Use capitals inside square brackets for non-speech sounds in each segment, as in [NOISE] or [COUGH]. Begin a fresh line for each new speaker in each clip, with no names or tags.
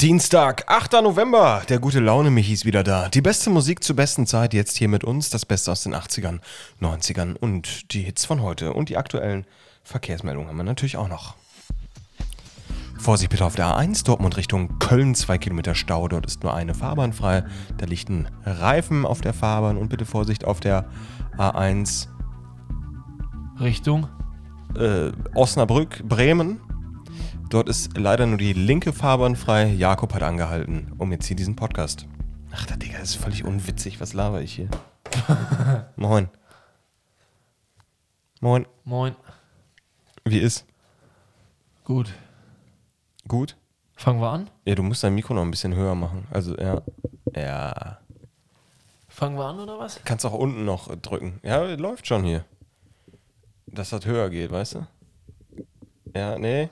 Dienstag, 8. November. Der gute Laune Michi ist wieder da. Die beste Musik zur besten Zeit jetzt hier mit uns. Das Beste aus den 80ern, 90ern und die Hits von heute. Und die aktuellen Verkehrsmeldungen haben wir natürlich auch noch. Vorsicht bitte auf der A1, Dortmund Richtung Köln, zwei Kilometer Stau. Dort ist nur eine Fahrbahn frei. Da liegt ein Reifen auf der Fahrbahn. Und bitte Vorsicht auf der A1
Richtung?
äh, Osnabrück, Bremen. Dort ist leider nur die linke Fahrbahn frei. Jakob hat angehalten, um jetzt hier diesen Podcast. Ach, der Digga, das ist völlig unwitzig. Was laber ich hier? [LAUGHS] Moin. Moin.
Moin.
Wie ist?
Gut.
Gut?
Fangen wir an?
Ja, du musst dein Mikro noch ein bisschen höher machen. Also, ja. Ja.
Fangen wir an oder was?
Kannst auch unten noch drücken. Ja, läuft schon hier. Dass das höher geht, weißt du? Ja, nee.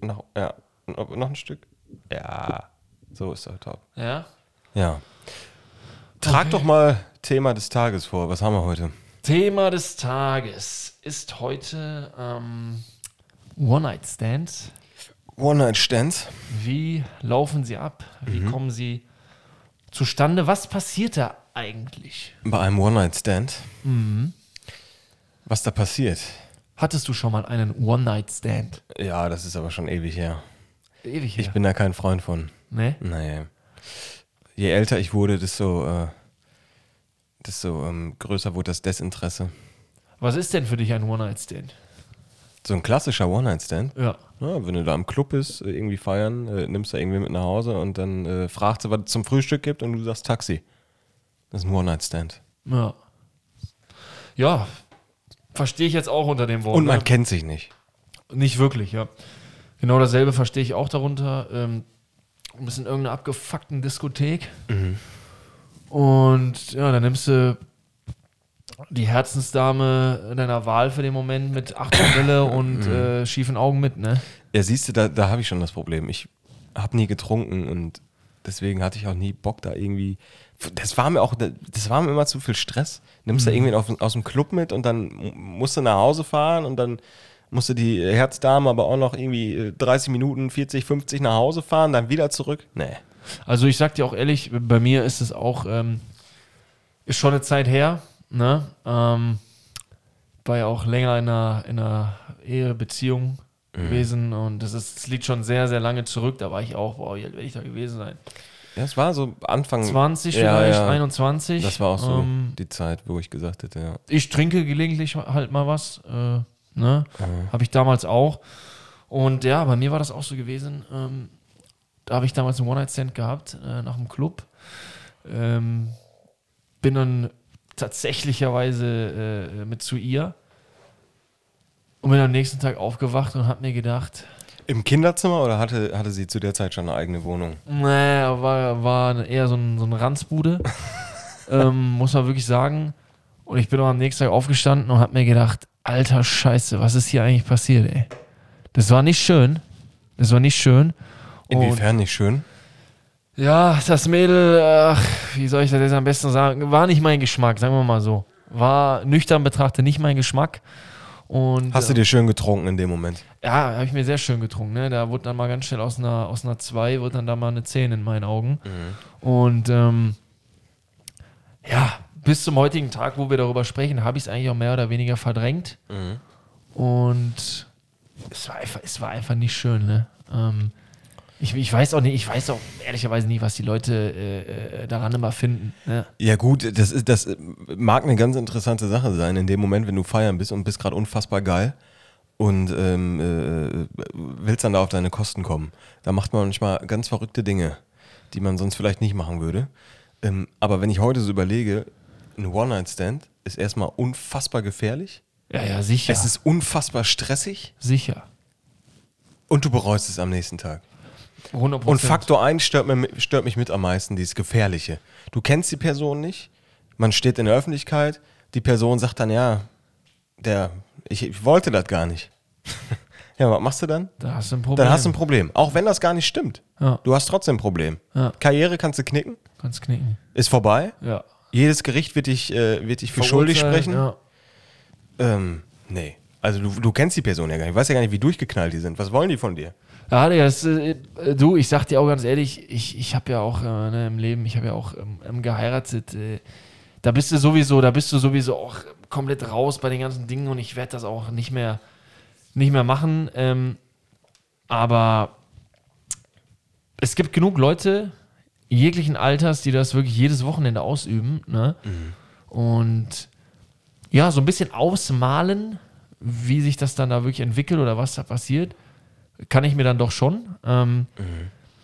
Noch, ja. Noch, ein Stück. Ja. So ist er top.
Ja.
Ja. Trag
Okay.
doch mal Thema des Tages vor. Was haben wir heute?
Thema des Tages ist heute ähm, One-Night-Stands.
One-Night-Stands.
Wie laufen sie ab? Wie kommen sie zustande? Was passiert da eigentlich?
Bei einem One-Night-Stand. Was da passiert?
Hattest du schon mal einen One-Night-Stand?
Ja, das ist aber schon ewig her.
Ewig
Ich
her.
bin da kein Freund von.
ne?
Nee. Je älter ich wurde, desto, äh, desto ähm, größer wurde das Desinteresse.
Was ist denn für dich ein One-Night-Stand?
So ein klassischer One-Night-Stand.
Ja.
Ja, wenn du da im Club bist, äh, irgendwie feiern, äh, nimmst du irgendwie mit nach Hause und dann äh, fragst du, was es zum Frühstück gibt und du sagst Taxi. Das ist ein One-Night-Stand.
Ja. Ja. Verstehe ich jetzt auch unter dem Wort.
Und man
ne?
kennt sich nicht.
Nicht wirklich, ja. Genau dasselbe verstehe ich auch darunter. Ähm, du bist in irgendeiner abgefuckten Diskothek. Und ja, dann nimmst du die Herzensdame deiner Wahl für den Moment mit Achterbrille und [COUGHS] äh, schiefen Augen mit, ne?
Ja, siehst du, da, da habe ich schon das Problem. Ich habe nie getrunken und deswegen hatte ich auch nie Bock da irgendwie. Das war mir auch, das war mir immer zu viel Stress. Nimmst da
Mhm.
irgendwie auf, aus dem Club mit und dann musst du nach Hause fahren und dann musste die Herzdame aber auch noch irgendwie äh, 30 Minuten, 40, 50 nach Hause fahren, dann wieder zurück. Nee.
Also ich sag dir auch ehrlich, bei mir ist es auch, ähm, ist schon eine Zeit her, ne? Ähm, war ja auch länger in einer, in einer Ehebeziehung gewesen und das, ist, das liegt schon sehr, sehr lange zurück. Da war ich auch, boah, wie alt werde ich da gewesen sein?
Ja, es war so Anfang
20
Hm. Ja,
vielleicht,
ja.
21.
Das war auch so
Ähm,
die Zeit, wo ich gesagt hätte, ja.
ich trinke gelegentlich halt mal was, äh, ne? Habe ich damals auch. Und ja, bei mir war das auch so gewesen. Ähm, da habe ich damals einen One-Night-Stand gehabt, äh, nach dem Club. Ähm, bin dann tatsächlicherweise äh, mit zu ihr und bin am nächsten Tag aufgewacht und habe mir gedacht,
Im Kinderzimmer oder hatte, hatte sie zu der Zeit schon eine eigene Wohnung?
naja, war, war eher so ein, so ein Ranzbude, [LAUGHS] ähm, muss man wirklich sagen. Und ich bin auch am nächsten Tag aufgestanden und habe mir gedacht, alter Scheiße, was ist hier eigentlich passiert, ey? Das war nicht schön. Das war nicht schön. Und
Inwiefern nicht schön?
ja, das Mädel, ach, wie soll ich das jetzt am besten sagen, war nicht mein Geschmack, sagen wir mal so. War nüchtern betrachtet nicht mein Geschmack. Und
Hast du dir schön getrunken in dem Moment?
ja, habe ich mir sehr schön getrunken. Ne? Da wurde dann mal ganz schnell aus einer, aus einer 2, wurde dann da mal eine 10 in meinen Augen. Und ähm, ja, bis zum heutigen Tag, wo wir darüber sprechen, habe ich es eigentlich auch mehr oder weniger verdrängt. Und es war einfach, es war einfach nicht schön. Ne? Ähm, ich, ich weiß auch nicht, ich weiß auch ehrlicherweise nicht, was die Leute äh, äh, daran immer finden. Ne?
Ja gut, das, ist, das mag eine ganz interessante Sache sein, in dem Moment, wenn du feiern bist und bist gerade unfassbar geil und ähm, äh, willst dann da auf deine Kosten kommen. Da macht man manchmal ganz verrückte Dinge, die man sonst vielleicht nicht machen würde. Ähm, aber wenn ich heute so überlege, ein One-Night-Stand ist erstmal unfassbar gefährlich,
Ja, ja, sicher.
es ist unfassbar stressig
sicher.
und du bereust es am nächsten Tag.
100%.
Und Faktor 1 stört, mir, stört mich mit am meisten, dieses Gefährliche. Du kennst die Person nicht, man steht in der Öffentlichkeit, die Person sagt dann, ja, der, ich, ich wollte das gar nicht. [LAUGHS] ja, was machst du dann?
Da hast du ein Problem.
Dann hast du ein Problem. Auch wenn das gar nicht stimmt.
Ja.
Du hast trotzdem ein Problem.
Ja.
Karriere kannst du knicken,
Kannst knicken.
ist vorbei.
Ja.
Jedes Gericht wird dich, äh, wird dich für schuldig sprechen.
Ja.
Ähm, nee. Also du, du kennst die Person ja gar nicht. Du weißt ja gar nicht, wie durchgeknallt die sind. Was wollen die von dir?
Ja, Digga, das, äh, du, ich sag dir auch ganz ehrlich, ich, ich habe ja auch äh, ne, im Leben, ich habe ja auch ähm, ähm, geheiratet. Äh, da bist du sowieso, da bist du sowieso auch komplett raus bei den ganzen Dingen und ich werde das auch nicht mehr, nicht mehr machen. Ähm, aber es gibt genug Leute jeglichen Alters, die das wirklich jedes Wochenende ausüben. Ne? Und ja, so ein bisschen ausmalen, wie sich das dann da wirklich entwickelt oder was da passiert, kann ich mir dann doch schon. Ähm,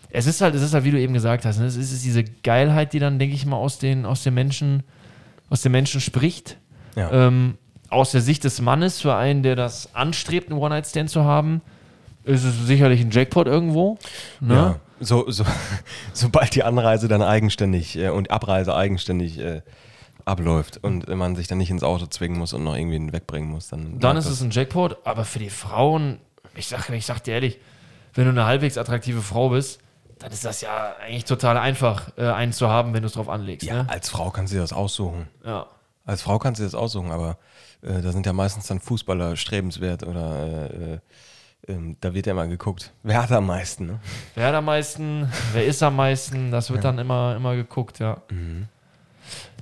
Es ist halt, es ist halt, wie du eben gesagt hast, ne? es ist diese Geilheit, die dann, denke ich mal, aus den, aus den Menschen, aus den Menschen spricht.
Ja.
Ähm, aus der Sicht des Mannes, für einen, der das anstrebt, einen One-Night-Stand zu haben, ist es sicherlich ein Jackpot irgendwo. Ne?
Ja. So, so, [LAUGHS] sobald die Anreise dann eigenständig äh, und Abreise eigenständig äh, abläuft und man sich dann nicht ins Auto zwingen muss und noch irgendwie wegbringen muss, dann.
Dann ist es ein Jackpot, aber für die Frauen, ich sag, ich sag dir ehrlich, wenn du eine halbwegs attraktive Frau bist, dann ist das ja eigentlich total einfach, äh, einen zu haben, wenn du es drauf anlegst.
Ja,
Ne?
als Frau kannst du dir das aussuchen.
ja.
Als Frau kannst du dir das aussuchen, aber äh, da sind ja meistens dann Fußballer strebenswert oder äh, äh, ähm, da wird ja mal geguckt. Wer hat am meisten, ne?
Wer hat am meisten, wer ist am meisten, das wird dann immer, immer geguckt, ja.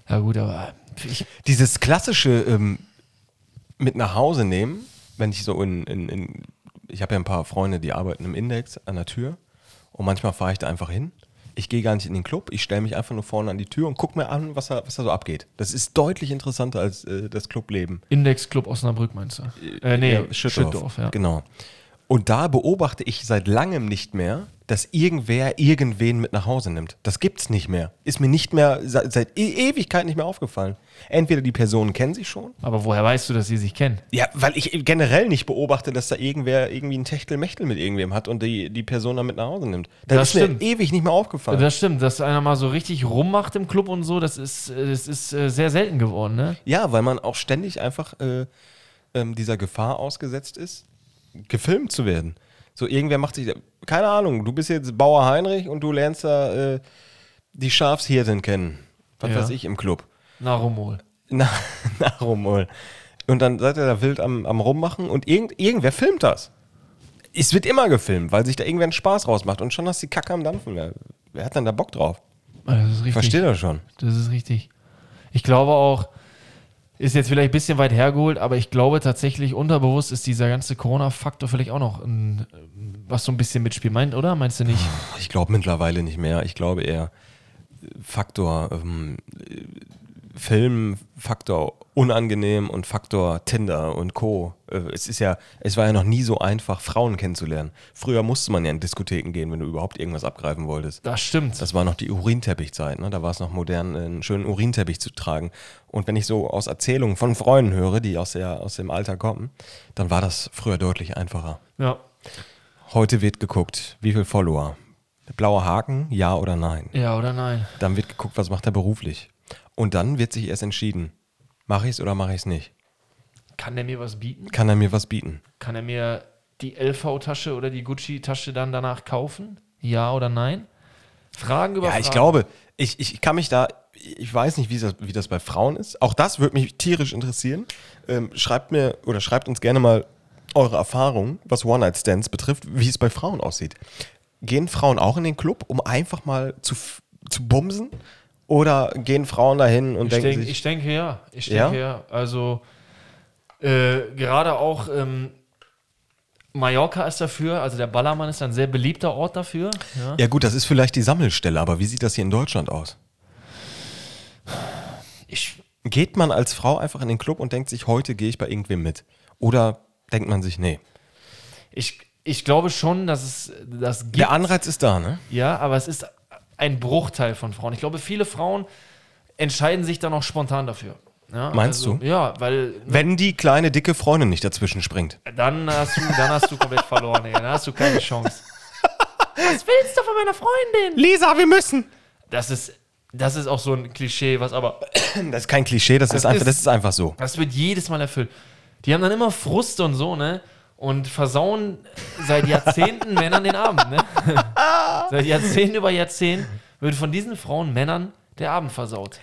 Ja gut, aber ich,
Dieses klassische ähm, mit nach Hause nehmen, wenn ich so in, in, in ich habe ja ein paar Freunde, die arbeiten im Index an der Tür und manchmal fahre ich da einfach hin. Ich gehe gar nicht in den Club, ich stelle mich einfach nur vorne an die Tür und gucke mir an, was da, was da so abgeht. Das ist deutlich interessanter als äh, das Clubleben.
Index Club Osnabrück meinst du? Äh, nee,
Ja,
Schüttdorf, ja.
Genau. Und da beobachte ich seit langem nicht mehr, dass irgendwer irgendwen mit nach Hause nimmt. Das gibt's nicht mehr. Ist mir nicht mehr seit, seit Ewigkeit nicht mehr aufgefallen. Entweder die Personen kennen sich schon.
Aber woher weißt du, dass sie sich kennen?
Ja, weil ich generell nicht beobachte, dass da irgendwer irgendwie ein Techtelmechtel mit irgendwem hat und die, die Person dann mit nach Hause nimmt. Das,
Das
ist mir
stimmt.
ewig nicht mehr aufgefallen.
Das stimmt, dass einer mal so richtig rummacht im Club und so, das ist, das ist äh, sehr selten geworden, ne?
Ja, weil man auch ständig einfach äh, ähm, dieser Gefahr ausgesetzt ist, gefilmt zu werden. So, irgendwer macht sich, keine Ahnung, du bist jetzt Bauer Heinrich und du lernst da äh, die Schafshirtin kennen. Was
Ja.
weiß ich im Club.
Narumol.
Na, na [LAUGHS] Rumol. Und dann seid ihr da wild am, am Rummachen und irgend, irgendwer filmt das. Es wird immer gefilmt, weil sich da irgendwer einen Spaß rausmacht und schon hast du die Kacke am Dampfen. Wer, wer hat denn da Bock drauf?
Das ist richtig.
Versteht er schon.
Das ist richtig. Ich glaube auch, ist jetzt vielleicht ein bisschen weit hergeholt, aber ich glaube tatsächlich unterbewusst ist dieser ganze Corona-Faktor vielleicht auch noch ein, was so ein bisschen mitspielt. Meint, oder? Meinst du nicht?
Ich glaube mittlerweile nicht mehr. Ich glaube eher Faktor ähm, äh, Film, Faktor unangenehm und Faktor Tinder und Co. Äh, Es ist ja, es war ja noch nie so einfach, Frauen kennenzulernen. Früher musste man ja in Diskotheken gehen, wenn du überhaupt irgendwas abgreifen wolltest.
Das stimmt.
Das war noch die Urinteppichzeit, ne? Da war es noch modern, einen schönen Urinteppich zu tragen. Und wenn ich so aus Erzählungen von Freunden höre, die aus, der, aus dem Alter kommen, dann war das früher deutlich einfacher.
ja.
Heute wird geguckt, wie viel Follower. Blauer Haken, ja oder nein.
ja, oder nein?
Dann wird geguckt, was macht er beruflich. Und dann wird sich erst entschieden, mache ich es oder mache ich es nicht.
Kann der mir was bieten?
Kann er mir was bieten?
Kann er mir die LV-Tasche oder die Gucci-Tasche dann danach kaufen? Ja oder nein? Fragen über
Ja,
Fragen.
ich glaube, ich, ich kann mich da, ich weiß nicht, wie das, wie das bei Frauen ist. Auch das würde mich tierisch interessieren. Ähm, schreibt mir oder schreibt uns gerne mal eure Erfahrungen, was One-Night-Stands betrifft, wie es bei Frauen aussieht. Gehen Frauen auch in den Club, um einfach mal zu, zu bumsen? Oder gehen Frauen dahin und
Ich,
denken
denk,
sich,
ich denke ja. Ich
Ja?
denke ja. Also äh, gerade auch ähm, Mallorca ist dafür, also der Ballermann ist ein sehr beliebter Ort dafür. Ja.
ja gut, das ist vielleicht die Sammelstelle, aber wie sieht das hier in Deutschland aus?
Ich,
Geht man als Frau einfach in den Club und denkt sich, heute gehe ich bei irgendwem mit? Oder denkt man sich, nee.
ich, ich glaube schon, dass es das gibt.
Der Anreiz ist da, ne?
Ja, aber es ist ein Bruchteil von Frauen. Ich glaube, viele Frauen entscheiden sich dann auch spontan dafür. Ja,
Meinst
also,
du?
Ja, weil
Wenn die kleine, dicke Freundin nicht dazwischen springt.
dann hast du, dann hast du komplett verloren, ey. Dann hast du keine Chance. Was willst du von meiner Freundin?
Lisa, wir müssen!
Das ist, das ist auch so ein Klischee, was aber
Das ist kein Klischee, das, ist, einfach,
ist-
das ist einfach so.
Das wird jedes Mal erfüllt. Die haben dann immer Frust und so, ne? Und versauen seit Jahrzehnten Männern den Abend, ne? [LAUGHS] seit Jahrzehnten über Jahrzehnten wird von diesen Frauen Männern der Abend versaut.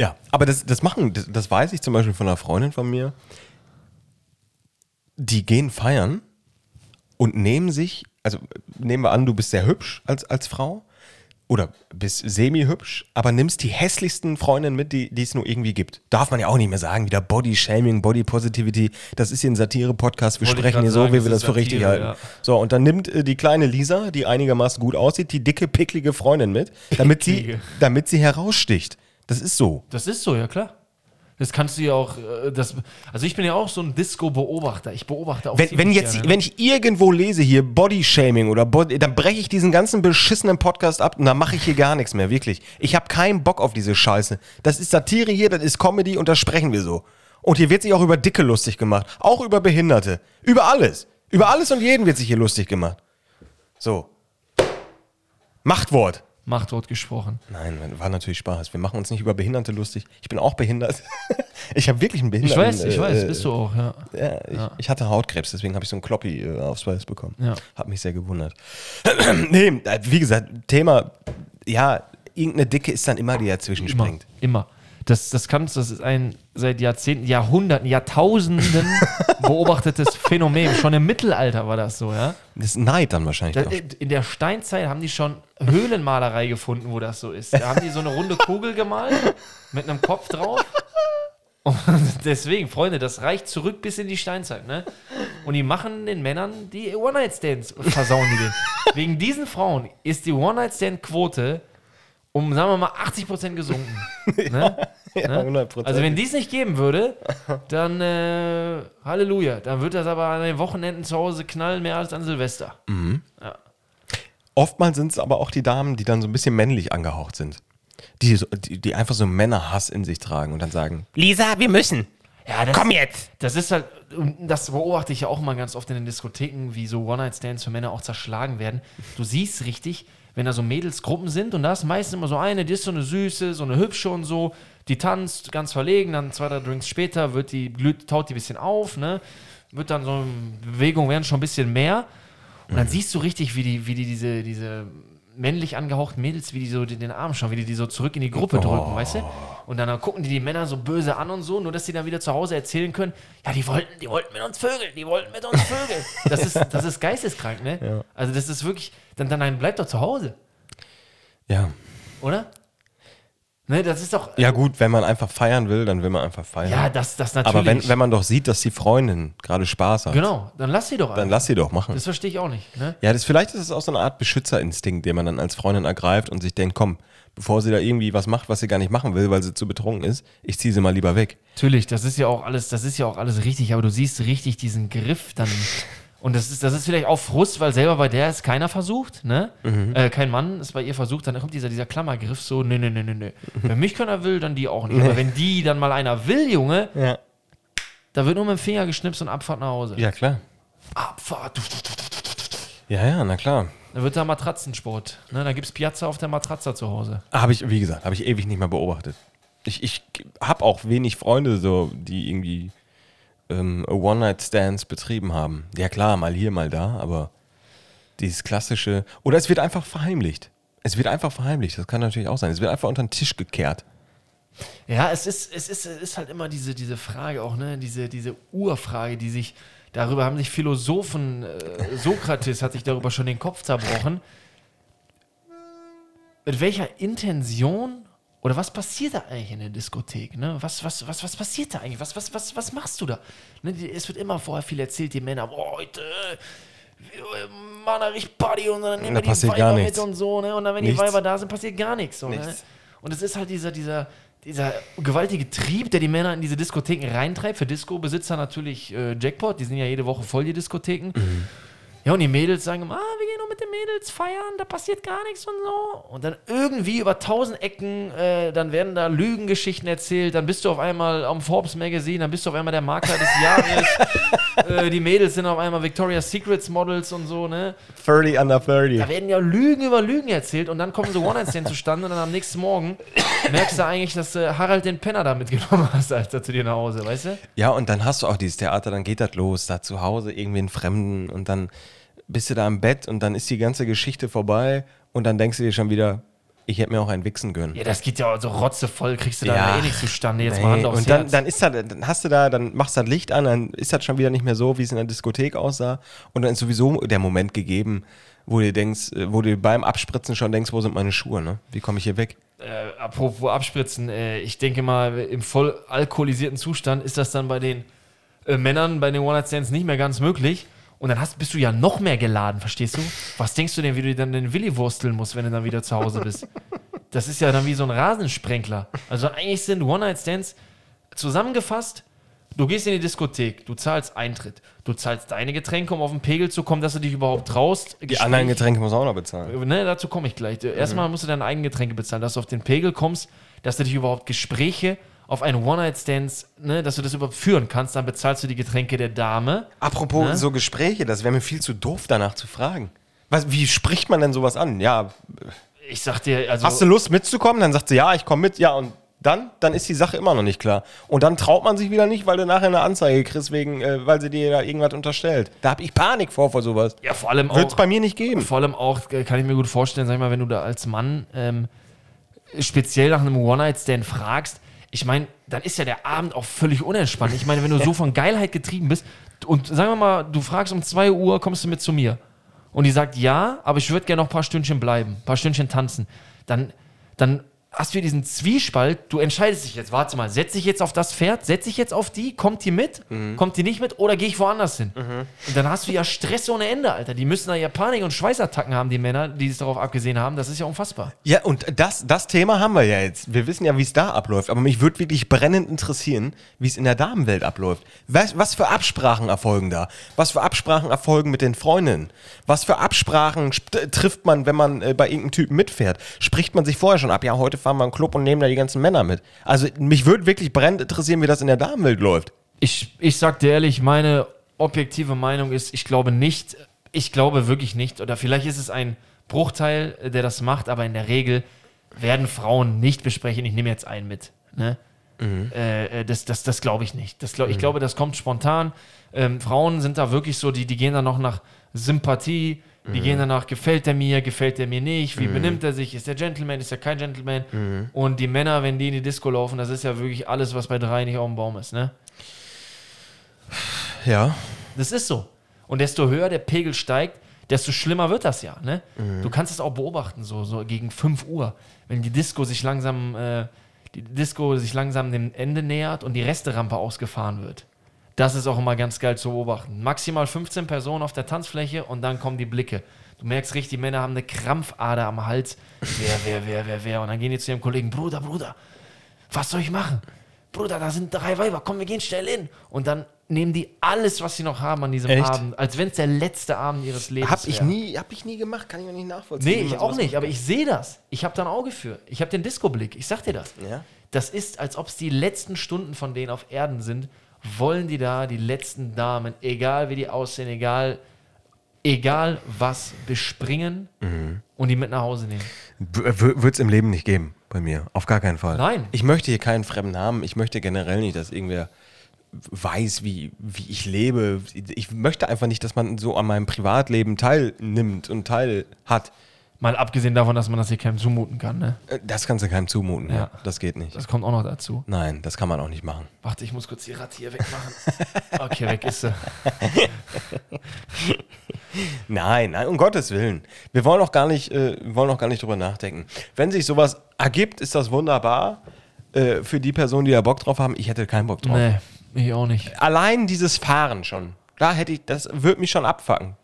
Ja, aber das, das machen, das, das weiß ich zum Beispiel von einer Freundin von mir. Die gehen feiern und nehmen sich also nehmen wir an, du bist sehr hübsch als, als Frau oder bist semi-hübsch, aber nimmst die hässlichsten Freundinnen mit, die, es nur irgendwie gibt. Darf man ja auch nicht mehr sagen, wieder Body-Shaming, Body-Positivity. Das ist hier ein Satire-Podcast, wir
Wollte
sprechen hier so,
sagen,
wie wir das für richtig
Satire,
halten.
ja.
So, und dann nimmt äh, die kleine Lisa, die einigermaßen gut aussieht, die dicke, picklige Freundin mit, damit sie, damit sie heraussticht. Das ist so.
Das ist so, ja klar. Das kannst du ja auch, äh, das, also ich bin ja auch so ein Disco-Beobachter. Ich beobachte auch
Wenn, wenn, jetzt,
gerne.
wenn ich irgendwo lese hier Body-Shaming oder Body, dann breche ich diesen ganzen beschissenen Podcast ab und dann mache ich hier gar nichts mehr, wirklich. Ich habe keinen Bock auf diese Scheiße. Das ist Satire hier, das ist Comedy und da sprechen wir so. Und hier wird sich auch über Dicke lustig gemacht. Auch über Behinderte. Über alles. Über alles und jeden wird sich hier lustig gemacht. So. Machtwort.
Machtwort gesprochen.
Nein, war natürlich Spaß. Wir machen uns nicht über Behinderte lustig. Ich bin auch behindert. [LAUGHS] ich habe wirklich einen
Ich
Behinderten.
weiß, ich
äh,
weiß,
äh,
bist du auch, ja.
ja, ich, ich hatte Hautkrebs, deswegen habe ich so einen Kloppi äh, aufs Weiß bekommen.
Ja.
Hat mich sehr gewundert. [CLEARS THROAT] nee, äh, wie gesagt, Thema, ja, irgendeine Dicke ist dann immer, die dazwischen
Immer.
springt.
Immer. Das, das kannst, das ist ein seit Jahrzehnten, Jahrhunderten, Jahrtausenden [LAUGHS] beobachtetes Phänomen. Schon im Mittelalter war das so, ja.
Das ist Neid dann wahrscheinlich.
Das,
auch.
in der Steinzeit haben die schon Höhlenmalerei gefunden, wo das so ist. Da haben die so eine runde Kugel gemalt mit einem Kopf drauf. Und [LAUGHS] deswegen, Freunde, das reicht zurück bis in die Steinzeit, ne? Und die machen den Männern die One-Night-Stands, versauen die den. Wegen diesen Frauen ist die One-Night-Stand-Quote um, sagen wir mal, 80% gesunken. [LAUGHS] Ne?
ja,
Ne?
100%.
Also wenn die es nicht geben würde, [LAUGHS] dann äh, Halleluja. Dann wird das aber an den Wochenenden zu Hause knallen mehr als an Silvester.
Oftmals sind es aber auch die Damen, die dann so ein bisschen männlich angehaucht sind. Die, so- die, die einfach so Männerhass in sich tragen und dann sagen, Lisa, wir müssen.
Ja, das,
Komm jetzt.
Das ist halt, und das beobachte ich ja auch mal ganz oft in den Diskotheken, wie so One-Night-Stands für Männer auch zerschlagen werden. Du siehst richtig, wenn da so Mädelsgruppen sind und da ist meistens immer so eine, die ist so eine süße, so eine hübsche und so, die tanzt ganz verlegen, dann zwei, drei Drinks später wird die, glüht, taut die ein bisschen auf, ne? Wird dann so, Bewegungen werden schon ein bisschen mehr. Und dann siehst du richtig, wie die, wie die diese, diese männlich angehauchten Mädels, wie die so den den Arm schauen, wie die die so zurück in die Gruppe drücken, weißt du? Und dann gucken die die Männer so böse an und so, nur dass sie dann wieder zu Hause erzählen können, ja, die wollten, die wollten mit uns vögeln, die wollten mit uns vögeln. [LAUGHS] Das ist, das ist geisteskrank, ne? Also das ist wirklich, dann, dann nein, bleib doch zu Hause,
Ja.
oder? Ne, das ist doch,
Ja gut, wenn man einfach feiern will, dann will man einfach feiern.
ja, das, das natürlich.
aber wenn, wenn man doch sieht, dass die Freundin gerade Spaß hat,
genau, dann lass sie doch
dann
einfach.
lass sie doch machen.
Das verstehe ich auch nicht, ne?
Ja, das, vielleicht ist es auch so eine Art Beschützerinstinkt, den man dann als Freundin ergreift und sich denkt, komm, bevor sie da irgendwie was macht, was sie gar nicht machen will, weil sie zu betrunken ist, ich ziehe sie mal lieber weg.
Natürlich, das ist ja auch alles, das ist ja auch alles richtig, aber du siehst richtig diesen Griff dann. [LAUGHS] Und das ist, das ist vielleicht auch Frust, weil selber bei der ist keiner versucht, ne? Äh, kein Mann ist bei ihr versucht, dann kommt dieser, dieser Klammergriff so, ne, ne, ne, ne, ne. Wenn mich keiner will, dann die auch nicht. Aber wenn die dann mal einer will, Junge,
Ja.
da wird nur mit dem Finger geschnipst und Abfahrt nach Hause.
Ja, klar.
Abfahrt.
Ja, ja, na klar.
Da wird da Matratzensport. Ne? Da gibt es Piazza auf der Matratze zu Hause.
Habe ich, wie gesagt, habe ich ewig nicht mehr beobachtet. Ich, ich habe auch wenig Freunde, so, die irgendwie ähm, One-Night-Stands betrieben haben. Ja klar, mal hier, mal da, aber dieses klassische. Oder es wird einfach verheimlicht. Es wird einfach verheimlicht, das kann natürlich auch sein. Es wird einfach unter den Tisch gekehrt.
Ja, es ist, es ist, es ist halt immer diese, diese Frage auch, ne? Diese, diese Urfrage, die sich, darüber haben sich Philosophen, äh, Sokrates hat sich darüber schon den Kopf zerbrochen. Mit welcher Intention oder was passiert da eigentlich in der Diskothek? Ne? Was, was, was, was passiert da eigentlich? Was, was, was, was machst du da? Ne? Es wird immer vorher viel erzählt, die Männer, boah, heute wir machen da richtig Party und dann nehmen
Da
wir die Weiber mit und so. Ne? Und dann, wenn
Nichts.
die Weiber da sind, passiert gar nichts. So, ne?
Nichts.
Und es ist halt dieser, dieser, dieser gewaltige Trieb, der die Männer in diese Diskotheken reintreibt. Für Disco-Besitzer natürlich äh, Jackpot, die sind ja jede Woche voll, die Diskotheken. Ja, und die Mädels sagen immer, ah, wir gehen nur mit den Mädels feiern, da passiert gar nichts und so. Und dann irgendwie über tausend Ecken, äh, dann werden da Lügengeschichten erzählt, dann bist du auf einmal am Forbes Magazine, dann bist du auf einmal der Makler des Jahres. [LAUGHS] äh, die Mädels sind auf einmal Victoria's Secrets Models und so, ne?
30 under 30.
Da werden ja Lügen über Lügen erzählt und dann kommen so One-Night-Stand zustande und dann am nächsten Morgen [COUGHS] merkst du eigentlich, dass du Harald den Penner da mitgenommen hast, Alter, zu dir nach Hause, weißt du?
Ja, und dann hast du auch dieses Theater, dann geht das los, da zu Hause irgendwie einen Fremden und dann bist du da im Bett und dann ist die ganze Geschichte vorbei und dann denkst du dir schon wieder, Ich hätte mir auch einen wichsen gönnen.
Ja, das geht ja so rotzevoll, kriegst du da
Ja.
eh nicht zustande. Jetzt
Nee,
mal Hand aufs
und dann,
Herz.
dann ist da, dann hast du da, dann machst du das Licht an, dann ist das schon wieder nicht mehr so, wie es in der Diskothek aussah. Und dann ist sowieso der Moment gegeben, wo du denkst, äh, wo du beim Abspritzen schon denkst, wo sind meine Schuhe, ne? Wie komme ich hier weg?
äh, apropos Abspritzen, äh, ich denke mal, im voll alkoholisierten Zustand ist das dann bei den äh, Männern, bei den One-Night-Stands nicht mehr ganz möglich. Und dann hast, bist du ja noch mehr geladen, verstehst du? Was denkst du denn, wie du dir dann den Willi wursteln musst, wenn du dann wieder zu Hause bist? Das ist ja dann wie so ein Rasensprenkler. Also eigentlich sind One-Night-Stands zusammengefasst, du gehst in die Diskothek, du zahlst Eintritt, du zahlst deine Getränke, um auf den Pegel zu kommen, dass du dich überhaupt traust.
Die anderen Getränke muss auch noch bezahlen.
Ne, dazu komme ich gleich. Erstmal musst du deine eigenen Getränke bezahlen, dass du auf den Pegel kommst, dass du dich überhaupt Gespräche auf einen One-Night-Stand, ne, dass du das überhaupt führen kannst, dann bezahlst du die Getränke der Dame.
Apropos
Ne?
so Gespräche, das wäre mir viel zu doof, danach zu fragen. Was, wie spricht man denn sowas an? Ja,
Ich sag dir, also.
hast du Lust mitzukommen? Dann sagt sie, ja, ich komme mit. Ja, und dann? Dann ist die Sache immer noch nicht klar. Und dann traut man sich wieder nicht, weil du nachher eine Anzeige kriegst, wegen, äh, weil sie dir da irgendwas unterstellt. Da habe ich Panik vor, vor sowas.
ja, vor allem
Wird es
auch.
bei mir nicht geben.
Vor allem auch, äh, kann ich mir gut vorstellen, sag ich mal, wenn du da als Mann ähm, speziell nach einem One-Night-Stand fragst, ich meine, dann ist ja der Abend auch völlig unentspannt. Ich meine, wenn du so von Geilheit getrieben bist und sagen wir mal, du fragst um 2 Uhr, kommst du mit zu mir? Und die sagt, ja, aber ich würde gerne noch ein paar Stündchen bleiben, ein paar Stündchen tanzen. Dann, dann hast du diesen Zwiespalt, du entscheidest dich jetzt, warte mal, setze ich jetzt auf das Pferd, setze ich jetzt auf die, kommt die mit, kommt die nicht mit oder gehe ich woanders hin? Und dann hast du ja Stress ohne Ende, Alter. Die müssen da ja Panik und Schweißattacken haben, die Männer, die es darauf abgesehen haben. Das ist ja unfassbar.
Ja, und das, das Thema haben wir ja jetzt. Wir wissen ja, wie es da abläuft. Aber mich würde wirklich brennend interessieren, wie es in der Damenwelt abläuft. Was, was für Absprachen erfolgen da? Was für Absprachen erfolgen mit den Freundinnen? Was für Absprachen sp- trifft man, wenn man äh, bei irgendeinem Typen mitfährt? Spricht man sich vorher schon ab? Ja, heute fahren wir in einen Club und nehmen da die ganzen Männer mit. Also mich würde wirklich brennend interessieren, wie das in der Damenwelt läuft.
Ich, ich sag dir ehrlich, meine objektive Meinung ist, ich glaube nicht, ich glaube wirklich nicht, oder vielleicht ist es ein Bruchteil, äh, der das macht, aber in der Regel werden Frauen nicht besprechen, ich nehme jetzt einen mit. Ne? Äh, äh, das das, das glaube ich nicht. Das glaub, Ich glaube, das kommt spontan. Ähm, Frauen sind da wirklich so, die, die gehen dann noch nach Sympathie, die gehen danach, gefällt der mir, gefällt der mir nicht, wie benimmt er sich, ist der Gentleman, ist er kein Gentleman. Und die Männer, wenn die in die Disco laufen, das ist ja wirklich alles, was bei drei nicht auf dem Baum ist. Ne?
Ja.
Das ist so. Und desto höher der Pegel steigt, desto schlimmer wird das ja. Ne? Du kannst es auch beobachten, so, so gegen 5 Uhr, wenn die Disco sich langsam, äh, die Disco sich langsam dem Ende nähert und die Resterampe ausgefahren wird. Das ist auch immer ganz geil zu beobachten. Maximal 15 Personen auf der Tanzfläche und dann kommen die Blicke. Du merkst richtig, die Männer haben eine Krampfader am Hals. Wer, wer, wer, wer, wer. Und dann gehen die zu ihrem Kollegen, Bruder, Bruder, was soll ich machen? Bruder, da sind drei Weiber, komm, wir gehen schnell hin. Und dann nehmen die alles, was sie noch haben an diesem
Echt?
Abend, als wenn es der letzte Abend ihres Lebens
Hab ich,
wäre.
nie, hab ich nie gemacht, kann ich mir nicht nachvollziehen.
Nee, ich auch nicht, aber ich sehe das. Ich habe da ein Auge für. Ich habe den Disco-Blick. Ich sag dir das.
Ja.
Das ist, als ob es die letzten Stunden von denen auf Erden sind, wollen die da die letzten Damen, egal wie die aussehen, egal, egal was, bespringen
Mhm.
und die mit nach Hause nehmen.
Wird es im Leben nicht geben, bei mir. Auf gar keinen Fall.
Nein.
Ich möchte hier keinen fremden haben. Ich möchte generell nicht, dass irgendwer weiß, wie, wie ich lebe. Ich möchte einfach nicht, dass man so an meinem Privatleben teilnimmt und teil hat.
Mal abgesehen davon, dass man das hier keinem zumuten kann. Ne?
Äh, Das kannst du keinem zumuten.
Ja.
Ja. Das geht nicht.
Das kommt auch noch dazu.
Nein, das kann man auch nicht machen.
Warte, ich muss kurz die Ratte hier wegmachen. [LAUGHS] Okay, weg ist sie. [LAUGHS]
Nein, nein, um Gottes Willen. Wir wollen auch gar nicht, äh, wollen auch gar nicht drüber nachdenken. Wenn sich sowas ergibt, ist das wunderbar. Äh, für die Personen, die da Bock drauf haben, ich hätte keinen Bock drauf.
Nee, ich auch nicht.
Allein dieses Fahren schon. Da hätte ich, das würde mich schon abfacken.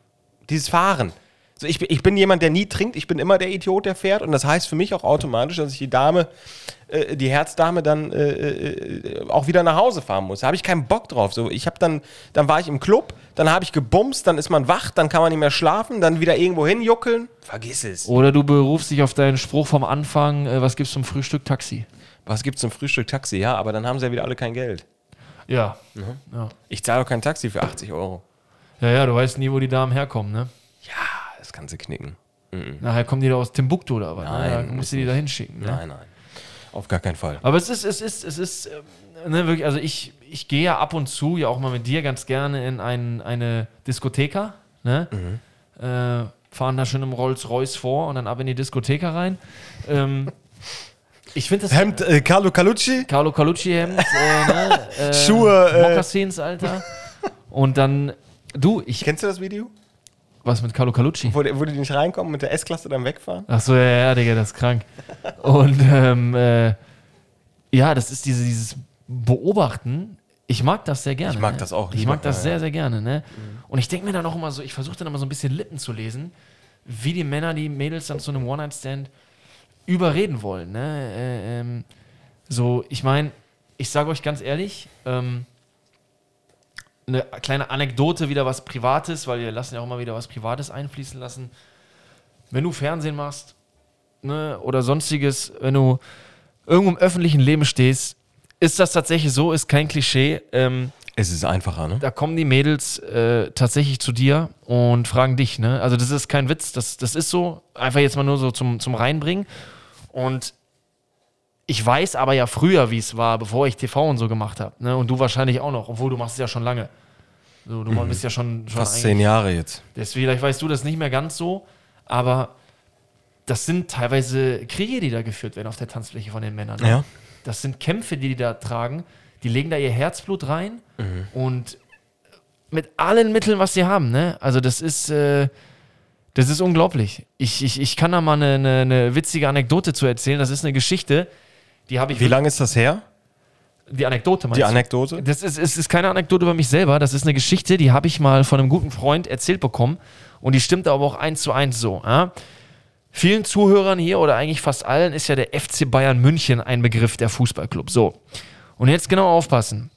Dieses Fahren. So, ich, bin- ich bin jemand, der nie trinkt. Ich bin immer der Idiot, der fährt. Und das heißt für mich auch automatisch, dass ich die Dame, äh, die Herzdame dann äh, äh, auch wieder nach Hause fahren muss. Da habe ich keinen Bock drauf. So, ich habe dann, dann war ich im Club, dann habe ich gebumst, dann ist man wach, dann kann man nicht mehr schlafen, dann wieder irgendwo hinjuckeln. Vergiss es.
Oder du berufst dich auf deinen Spruch vom Anfang, äh, was gibt's zum Frühstück? Taxi.
Was gibt's zum Frühstück? Taxi, ja, aber dann haben sie ja wieder alle kein Geld.
Ja. ja.
Ich zahle doch kein Taxi für 80 Euro.
Ja, ja, du weißt nie, wo die Damen herkommen, ne?
Kannst du knicken.
Nachher kommen die da aus Timbuktu oder was?
Nein,
ne? Da musst du die da hinschicken. Ne?
Nein, nein. Auf gar keinen Fall.
Aber es ist, es ist, es ist, ähm, ne, wirklich, also ich, ich gehe ja ab und zu, ja auch mal mit dir ganz gerne in ein, eine Diskotheka, ne? Äh, fahren da schon im Rolls-Royce vor und dann ab in die Diskothek rein. Ähm, ich finde das.
Hemd, äh, Carlo Calucci?
Carlo Calucci-Hemd, äh, ne? [LAUGHS] äh,
Schuhe, äh.
Mokassins, Alter. Und dann, du, ich.
Kennst du das Video?
Was mit Carlo Calucci?
Wo, wo die nicht reinkommen mit der S-Klasse dann wegfahren?
Ach so, ja, ja, Digga, das ist krank. Und ähm, äh, ja, das ist diese, dieses Beobachten. Ich mag das sehr gerne.
Ich mag
ne?
das auch
Ich mag das sehr, sehr gerne. Ne? Und ich denke mir dann auch immer so, ich versuche dann immer so ein bisschen Lippen zu lesen, wie die Männer die Mädels dann zu einem One-Night-Stand überreden wollen. Ne? Äh, ähm, so, ich meine, ich sage euch ganz ehrlich, ähm, eine kleine Anekdote, wieder was Privates, weil wir lassen ja auch immer wieder was Privates einfließen lassen. Wenn du Fernsehen machst ne, oder sonstiges, wenn du irgendwo im öffentlichen Leben stehst, ist das tatsächlich so, ist kein Klischee. Ähm,
Es ist einfacher, ne?
da kommen die Mädels äh, tatsächlich zu dir und fragen dich. Ne? Also das ist kein Witz, das, das ist so. Einfach jetzt mal nur so zum, zum Reinbringen. Und ich weiß aber ja früher, wie es war, bevor ich TV und so gemacht habe. Ne? Und du wahrscheinlich auch noch, obwohl du machst es ja schon lange. So, du bist ja schon, schon
Fast zehn Jahre jetzt.
Deswegen, vielleicht weißt du das nicht mehr ganz so, aber das sind teilweise Kriege, die da geführt werden auf der Tanzfläche von den Männern. ne?
Ja.
Das sind Kämpfe, die die da tragen. Die legen da ihr Herzblut rein und mit allen Mitteln, was sie haben. Ne? Also das ist, äh, das ist unglaublich. Ich, ich, ich kann da mal eine, eine, eine witzige Anekdote zu erzählen. Das ist eine Geschichte, die habe ich.
Wie lange ist das her?
Die Anekdote meinst
Die
du?
Anekdote?
Das ist, es ist keine Anekdote über mich selber, das ist eine Geschichte, die habe ich mal von einem guten Freund erzählt bekommen und die stimmt aber auch eins zu eins so. Ja? Vielen Zuhörern hier oder eigentlich fast allen ist ja der FC Bayern München ein Begriff, der Fußballclub. So. Und jetzt genau aufpassen.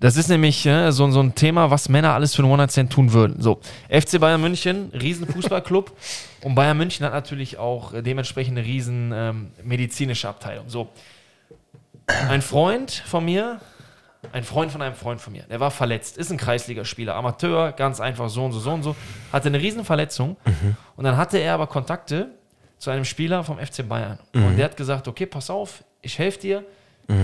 Das ist nämlich äh, so, so ein Thema, was Männer alles für einen One-Night-Stand tun würden. So, FC Bayern München, riesen Fußballclub. [LAUGHS] und Bayern München hat natürlich auch äh, dementsprechend eine riesen ähm, medizinische Abteilung. So, ein Freund von mir, ein Freund von einem Freund von mir, der war verletzt, ist ein Kreisligaspieler, Amateur, ganz einfach so und so, so und so, hatte eine riesen Verletzung und dann hatte er aber Kontakte zu einem Spieler vom FC Bayern und der hat gesagt, okay, pass auf, ich helfe dir,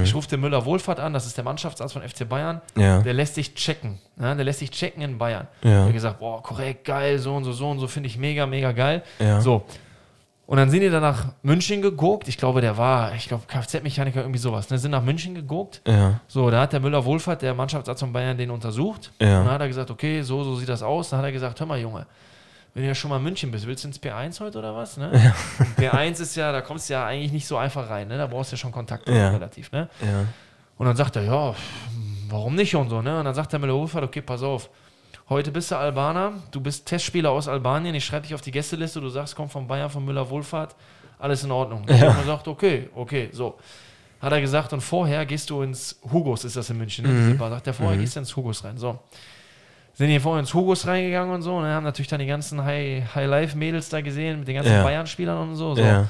ich rufe den Müller Wohlfahrt an, das ist der Mannschaftsarzt von FC Bayern,
Ja.
der lässt sich checken, ne? der lässt sich checken in Bayern.
Ja.
Der hat gesagt, boah, korrekt, geil, so und so, so und so, finde ich mega, mega geil.
Ja.
So, und dann sind die dann nach München geguckt. Ich glaube, der war, ich glaube, Kfz-Mechaniker, irgendwie sowas. Ne? Sind nach München geguckt.
Ja.
So, da hat der Müller Wohlfahrt, der Mannschaftsarzt von Bayern, den untersucht.
Ja.
Und dann hat er gesagt, okay, so, so sieht das aus. Dann hat er gesagt, hör mal, Junge, wenn du ja schon mal in München bist, willst du ins P1 heute oder was? Ne? [LAUGHS] Und P1 ist ja, da kommst du ja eigentlich nicht so einfach rein. Ne? Da brauchst du ja schon Kontakt
Ja.
relativ. Ne?
Ja.
Und dann sagt er, ja, warum nicht und so, ne? Und dann sagt der Müller Wohlfahrt, okay, pass auf. Heute bist du Albaner, du bist Testspieler aus Albanien, ich schreibe dich auf die Gästeliste, du sagst, komm von Bayern, von Müller Wohlfahrt, alles in Ordnung. Und er sagt, okay, okay, so. Hat er gesagt, und vorher gehst du ins Hugos, ist das in München, ne? Bar. Sagt er, vorher gehst du ins Hugos rein. So. Sind hier vorher ins Hugos reingegangen und so, und haben natürlich dann die ganzen High- High-Life-Mädels da gesehen, mit den ganzen
Ja.
Bayern-Spielern und so. so.
Ja.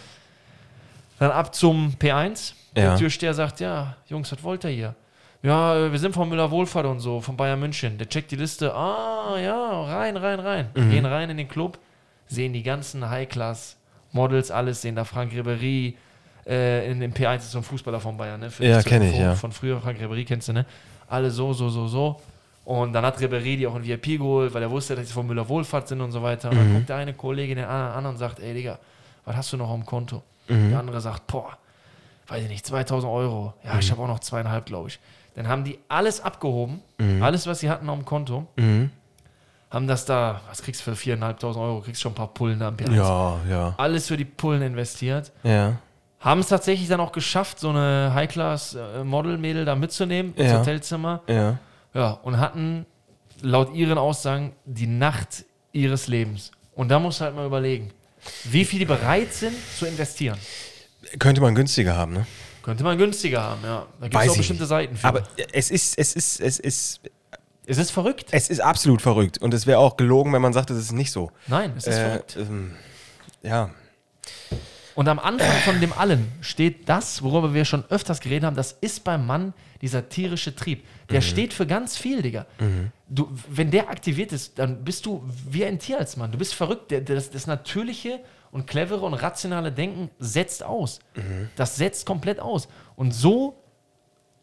Dann ab zum P1.
Ja.
Der Türsteher sagt, ja, Jungs, was wollt ihr hier? Ja, äh, wir sind von Müller Wohlfahrt und so, von Bayern München. Der checkt die Liste. Ah, ja, rein, rein, rein.
Mhm.
Gehen rein in den Club, sehen die ganzen High-Class-Models, alles, sehen da Frank Ribery. Äh, in dem P1 ist so ein Fußballer von Bayern, ne? Für
Ja,
dich zur
kenn ich, ja.
Von früher, Frank Ribery kennst du, ne? Alle so, so, so, so. Und dann hat Ribery die auch in VIP geholt, weil er wusste, dass sie von Müller Wohlfahrt sind und so weiter. Und dann
Mhm.
guckt der eine Kollege den anderen an und sagt, ey Digga, was hast du noch am Konto?
Mhm.
Der andere sagt, boah, weiß ich nicht, 2000 Euro. Ja,
Mhm.
ich habe auch noch zweieinhalb, glaube ich. Dann haben die alles abgehoben, alles, was sie hatten auf dem Konto,
Mhm.
haben das da, was kriegst du für 4.500 Euro? Kriegst schon ein paar Pullen da am P1.
Ja, ja.
Alles für die Pullen investiert.
Ja.
Haben es tatsächlich dann auch geschafft, so eine High-Class-Model-Mädel da mitzunehmen ins
Ja.
Hotelzimmer.
Ja.
Ja, und hatten laut ihren Aussagen die Nacht ihres Lebens. Und da musst du halt mal überlegen, wie viel die bereit sind zu investieren.
Könnte man günstiger haben, ne?
Könnte man günstiger haben, ja. Da gibt es auch bestimmte
nicht.
Seiten für.
Aber es ist, es ist, es ist,
es ist verrückt.
es ist absolut verrückt. Und es wäre auch gelogen, wenn man sagt, es ist nicht so.
Nein, es ist
Äh,
verrückt.
ähm, ja.
Und am Anfang von dem allen steht das, worüber wir schon öfters geredet haben, das ist beim Mann dieser tierische Trieb. Der steht für ganz viel, Digga. Du, wenn der aktiviert ist, dann bist du wie ein Tier als Mann. Du bist verrückt. Das, das natürliche und clevere und rationale Denken setzt aus. Das setzt komplett aus. Und so,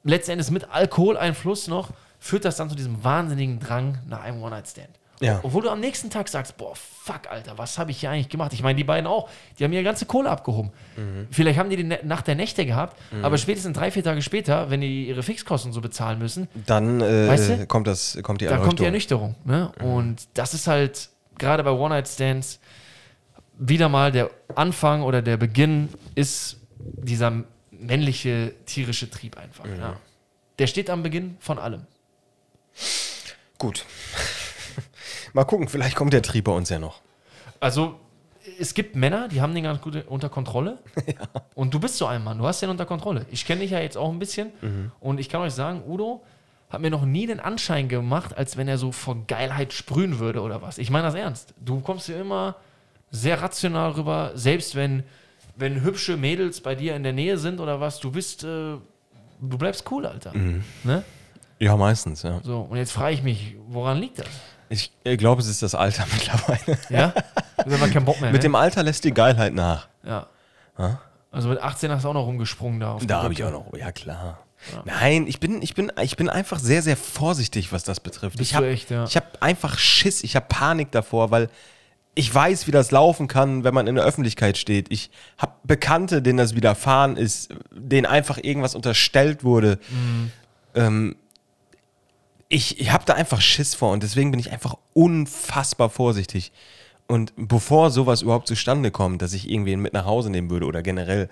letztendlich mit Alkoholeinfluss noch, führt das dann zu diesem wahnsinnigen Drang nach einem One-Night-Stand.
Ja.
Obwohl du am nächsten Tag sagst, boah, fuck, Alter, was habe ich hier eigentlich gemacht? Ich meine, die beiden auch, die haben ihre ganze Kohle abgehoben.
Mhm.
Vielleicht haben die die Nacht der Nächte gehabt, aber spätestens drei, vier Tage später, wenn die ihre Fixkosten so bezahlen müssen,
Dann äh,
Weißt du?
kommt, das, kommt die
da kommt die. Ernüchterung. Ne? Und das ist halt gerade bei One-Night-Stands wieder mal der Anfang oder der Beginn ist dieser männliche tierische Trieb einfach. Ja. Der steht am Beginn von allem.
Gut. Mal gucken, vielleicht kommt der Trieb bei uns ja noch.
Also es gibt Männer, die haben den ganz gut unter Kontrolle. [LAUGHS] Und du bist so ein Mann, du hast den unter Kontrolle. Ich kenne dich ja jetzt auch ein bisschen. Und ich kann euch sagen, Udo hat mir noch nie den Anschein gemacht, als wenn er so vor Geilheit sprühen würde oder was. Ich meine das ernst. Du kommst hier immer sehr rational rüber, selbst wenn, wenn hübsche Mädels bei dir in der Nähe sind oder was, du bist, äh, du bleibst cool, Alter. Ne?
Ja, meistens, ja.
So, und jetzt frage ich mich, woran liegt das?
Ich glaube, es ist das Alter [LAUGHS] mittlerweile.
Ja? Du hast keinen Bock mehr.
Mit
ne?
dem Alter lässt die Geilheit nach.
Ja. Also mit 18 hast du auch noch rumgesprungen da. Auf
Da habe ich auch noch, ja klar. Nein, ich bin, ich, bin, ich bin einfach sehr, sehr vorsichtig, was das betrifft.
Bist
ich habe
ja.
ich hab einfach Schiss, ich habe Panik davor, weil ich weiß, wie das laufen kann, wenn man in der Öffentlichkeit steht. Ich habe Bekannte, denen das widerfahren ist, denen einfach irgendwas unterstellt wurde.
Mhm.
Ähm, ich ich habe da einfach Schiss vor und deswegen bin ich einfach unfassbar vorsichtig. Und bevor sowas überhaupt zustande kommt, dass ich irgendwen mit nach Hause nehmen würde oder generell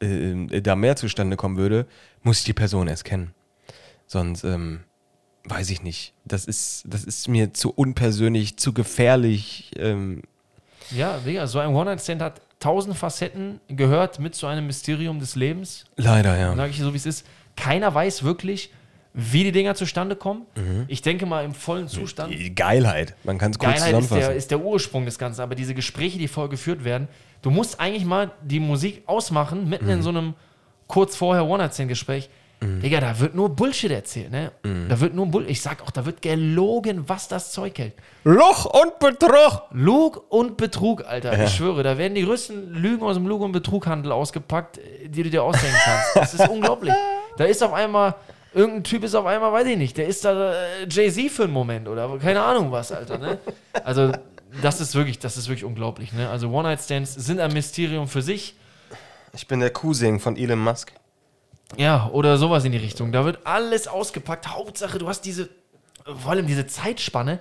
äh, da mehr zustande kommen würde, muss ich die Person erst kennen. Sonst ähm, weiß ich nicht. Das ist, das ist mir zu unpersönlich, zu gefährlich. Ähm,
Ja, Digga, so ein One-Night-Stand hat tausend Facetten, gehört mit zu einem Mysterium des Lebens.
leider, ja.
Sage ich so, wie es ist. Keiner weiß wirklich, wie die Dinger zustande kommen.
Mhm.
Ich denke mal, im vollen Zustand.
Die Geilheit. Man kann es kurz
Geilheit ist der,
zusammenfassen.
ist der Ursprung des Ganzen, aber diese Gespräche, die vorher geführt werden, du musst eigentlich mal die Musik ausmachen, mitten
Mhm.
in so einem kurz vorher One-Night-Stand-Gespräch. Digga, da wird nur Bullshit erzählt, ne?
Mhm.
Da wird nur Bull Ich sag auch, da wird gelogen, was das Zeug hält.
Loch und Betrug!
Lug und Betrug, Alter. Ich schwöre, da werden die größten Lügen aus dem Lug- und Betrughandel ausgepackt, die du dir ausdenken kannst. Das ist [LAUGHS] unglaublich. Da ist auf einmal, irgendein Typ ist auf einmal, weiß ich nicht, der ist da äh, Jay-Z für einen Moment oder keine Ahnung was, Alter. Ne? Also, das ist wirklich, das ist wirklich unglaublich. Ne? Also, One-Night-Stands sind ein Mysterium für sich.
Ich bin der Cousin von Elon Musk.
Ja, oder sowas in die Richtung. Da wird alles ausgepackt. Hauptsache, du hast diese, vor allem diese Zeitspanne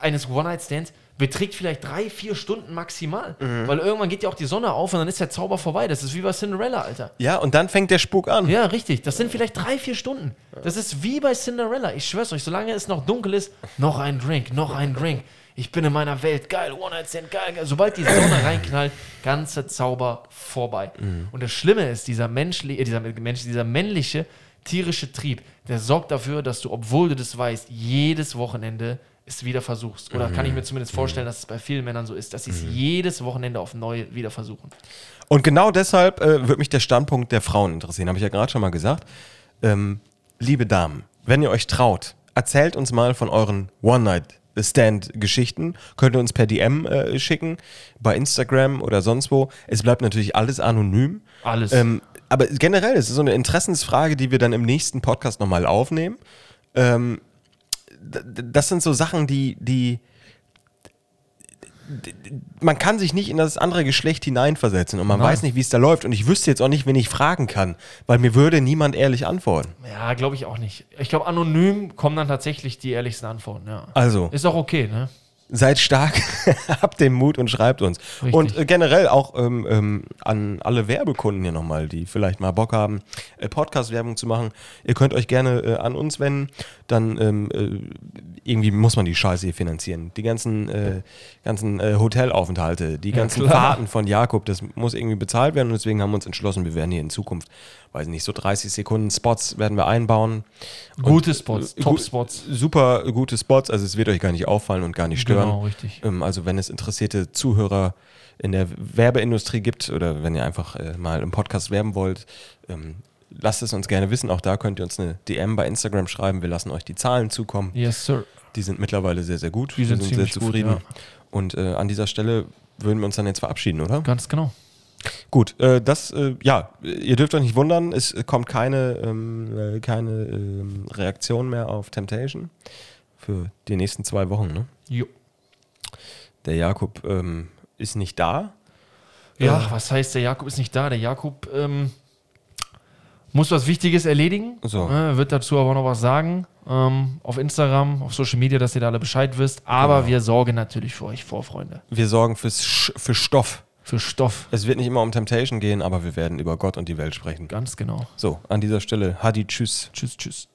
eines One-Night-Stands beträgt vielleicht drei, vier Stunden maximal. Weil irgendwann geht ja auch die Sonne auf und dann ist der Zauber vorbei. Das ist wie bei Cinderella, Alter.
Ja, und dann fängt der Spuk an.
Ja, richtig. Das sind vielleicht drei, vier Stunden. Das ist wie bei Cinderella. Ich schwör's euch, solange es noch dunkel ist, noch ein Drink, noch ein Drink. Ich bin in meiner Welt, geil, One-Night-Stand, geil, geil. Sobald die Sonne [LAUGHS] reinknallt, ganze Zauber vorbei. Und das Schlimme ist, dieser, menschli äh, dieser, Mensch, dieser männliche, tierische Trieb, der sorgt dafür, dass du, obwohl du das weißt, jedes Wochenende es wieder versuchst. Oder kann ich mir zumindest vorstellen, dass es bei vielen Männern so ist, dass sie es jedes Wochenende auf neu wieder versuchen.
Und genau deshalb äh, würde mich der Standpunkt der Frauen interessieren. Habe ich ja gerade schon mal gesagt. Ähm, liebe Damen, wenn ihr euch traut, erzählt uns mal von euren One-Night-Stand-Geschichten. Könnt ihr uns per DM äh, schicken, bei Instagram oder sonst wo. Es bleibt natürlich alles anonym.
Alles.
Ähm, aber generell ist es so eine Interessensfrage, die wir dann im nächsten Podcast nochmal aufnehmen. Ähm, das sind so Sachen, die, die, man kann sich nicht in das andere Geschlecht hineinversetzen und man
Nein.
weiß nicht, wie es da läuft. Und ich wüsste jetzt auch nicht, wen ich fragen kann, weil mir würde niemand ehrlich antworten.
Ja, glaube ich auch nicht. Ich glaube, anonym kommen dann tatsächlich die ehrlichsten Antworten, ja.
Also,
Ist auch okay, ne?
Seid stark, [LAUGHS] habt den Mut und schreibt uns.
Richtig.
Und äh, generell auch ähm, ähm, an alle Werbekunden hier nochmal, die vielleicht mal Bock haben, äh, Podcast-Werbung zu machen. Ihr könnt euch gerne äh, an uns wenden. Dann ähm, äh, irgendwie muss man die Scheiße hier finanzieren. Die ganzen, äh, ganzen Hotelaufenthalte, die ganzen
klar.
Fahrten von Jakob, das muss irgendwie bezahlt werden. Und deswegen haben wir uns entschlossen, wir werden hier in Zukunft, weiß nicht, so 30 Sekunden Spots werden wir einbauen.
Gute Spots,
äh,
Top-Spots.
Super gute Spots, also es wird euch gar nicht auffallen und gar nicht stören.
Genau, richtig.
Ähm, also wenn es interessierte Zuhörer in der Werbeindustrie gibt oder wenn ihr einfach äh, mal im Podcast werben wollt, ähm, lasst es uns gerne wissen. Auch da könnt ihr uns eine DM bei Instagram schreiben. Wir lassen euch die Zahlen zukommen.
Yes, sir.
Die sind mittlerweile sehr, sehr gut.
Die sind
wir
ziemlich gut, ja.
Und äh, an dieser Stelle würden wir uns dann jetzt verabschieden, oder?
Ganz genau.
Gut, äh, das, äh, ja, ihr dürft euch nicht wundern, es kommt keine, ähm, äh, keine ähm, Reaktion mehr auf Temptation für die nächsten zwei Wochen, ne?
Jo.
Der Jakob ähm, ist nicht da.
Ja,
Äh,
was heißt, der Jakob ist nicht da? Der Jakob ähm, muss was Wichtiges erledigen.
So.
Äh, wird dazu aber noch was sagen. Ähm, auf Instagram, auf Social Media, dass ihr da alle Bescheid wisst. Aber
Genau.
wir sorgen natürlich für euch vor, Freunde.
wir sorgen fürs Sch für Stoff.
Für Stoff.
Es wird nicht immer um Temptation gehen, aber wir werden über Gott und die Welt sprechen.
Ganz genau.
So, an dieser Stelle, Hadi, tschüss.
Tschüss, tschüss.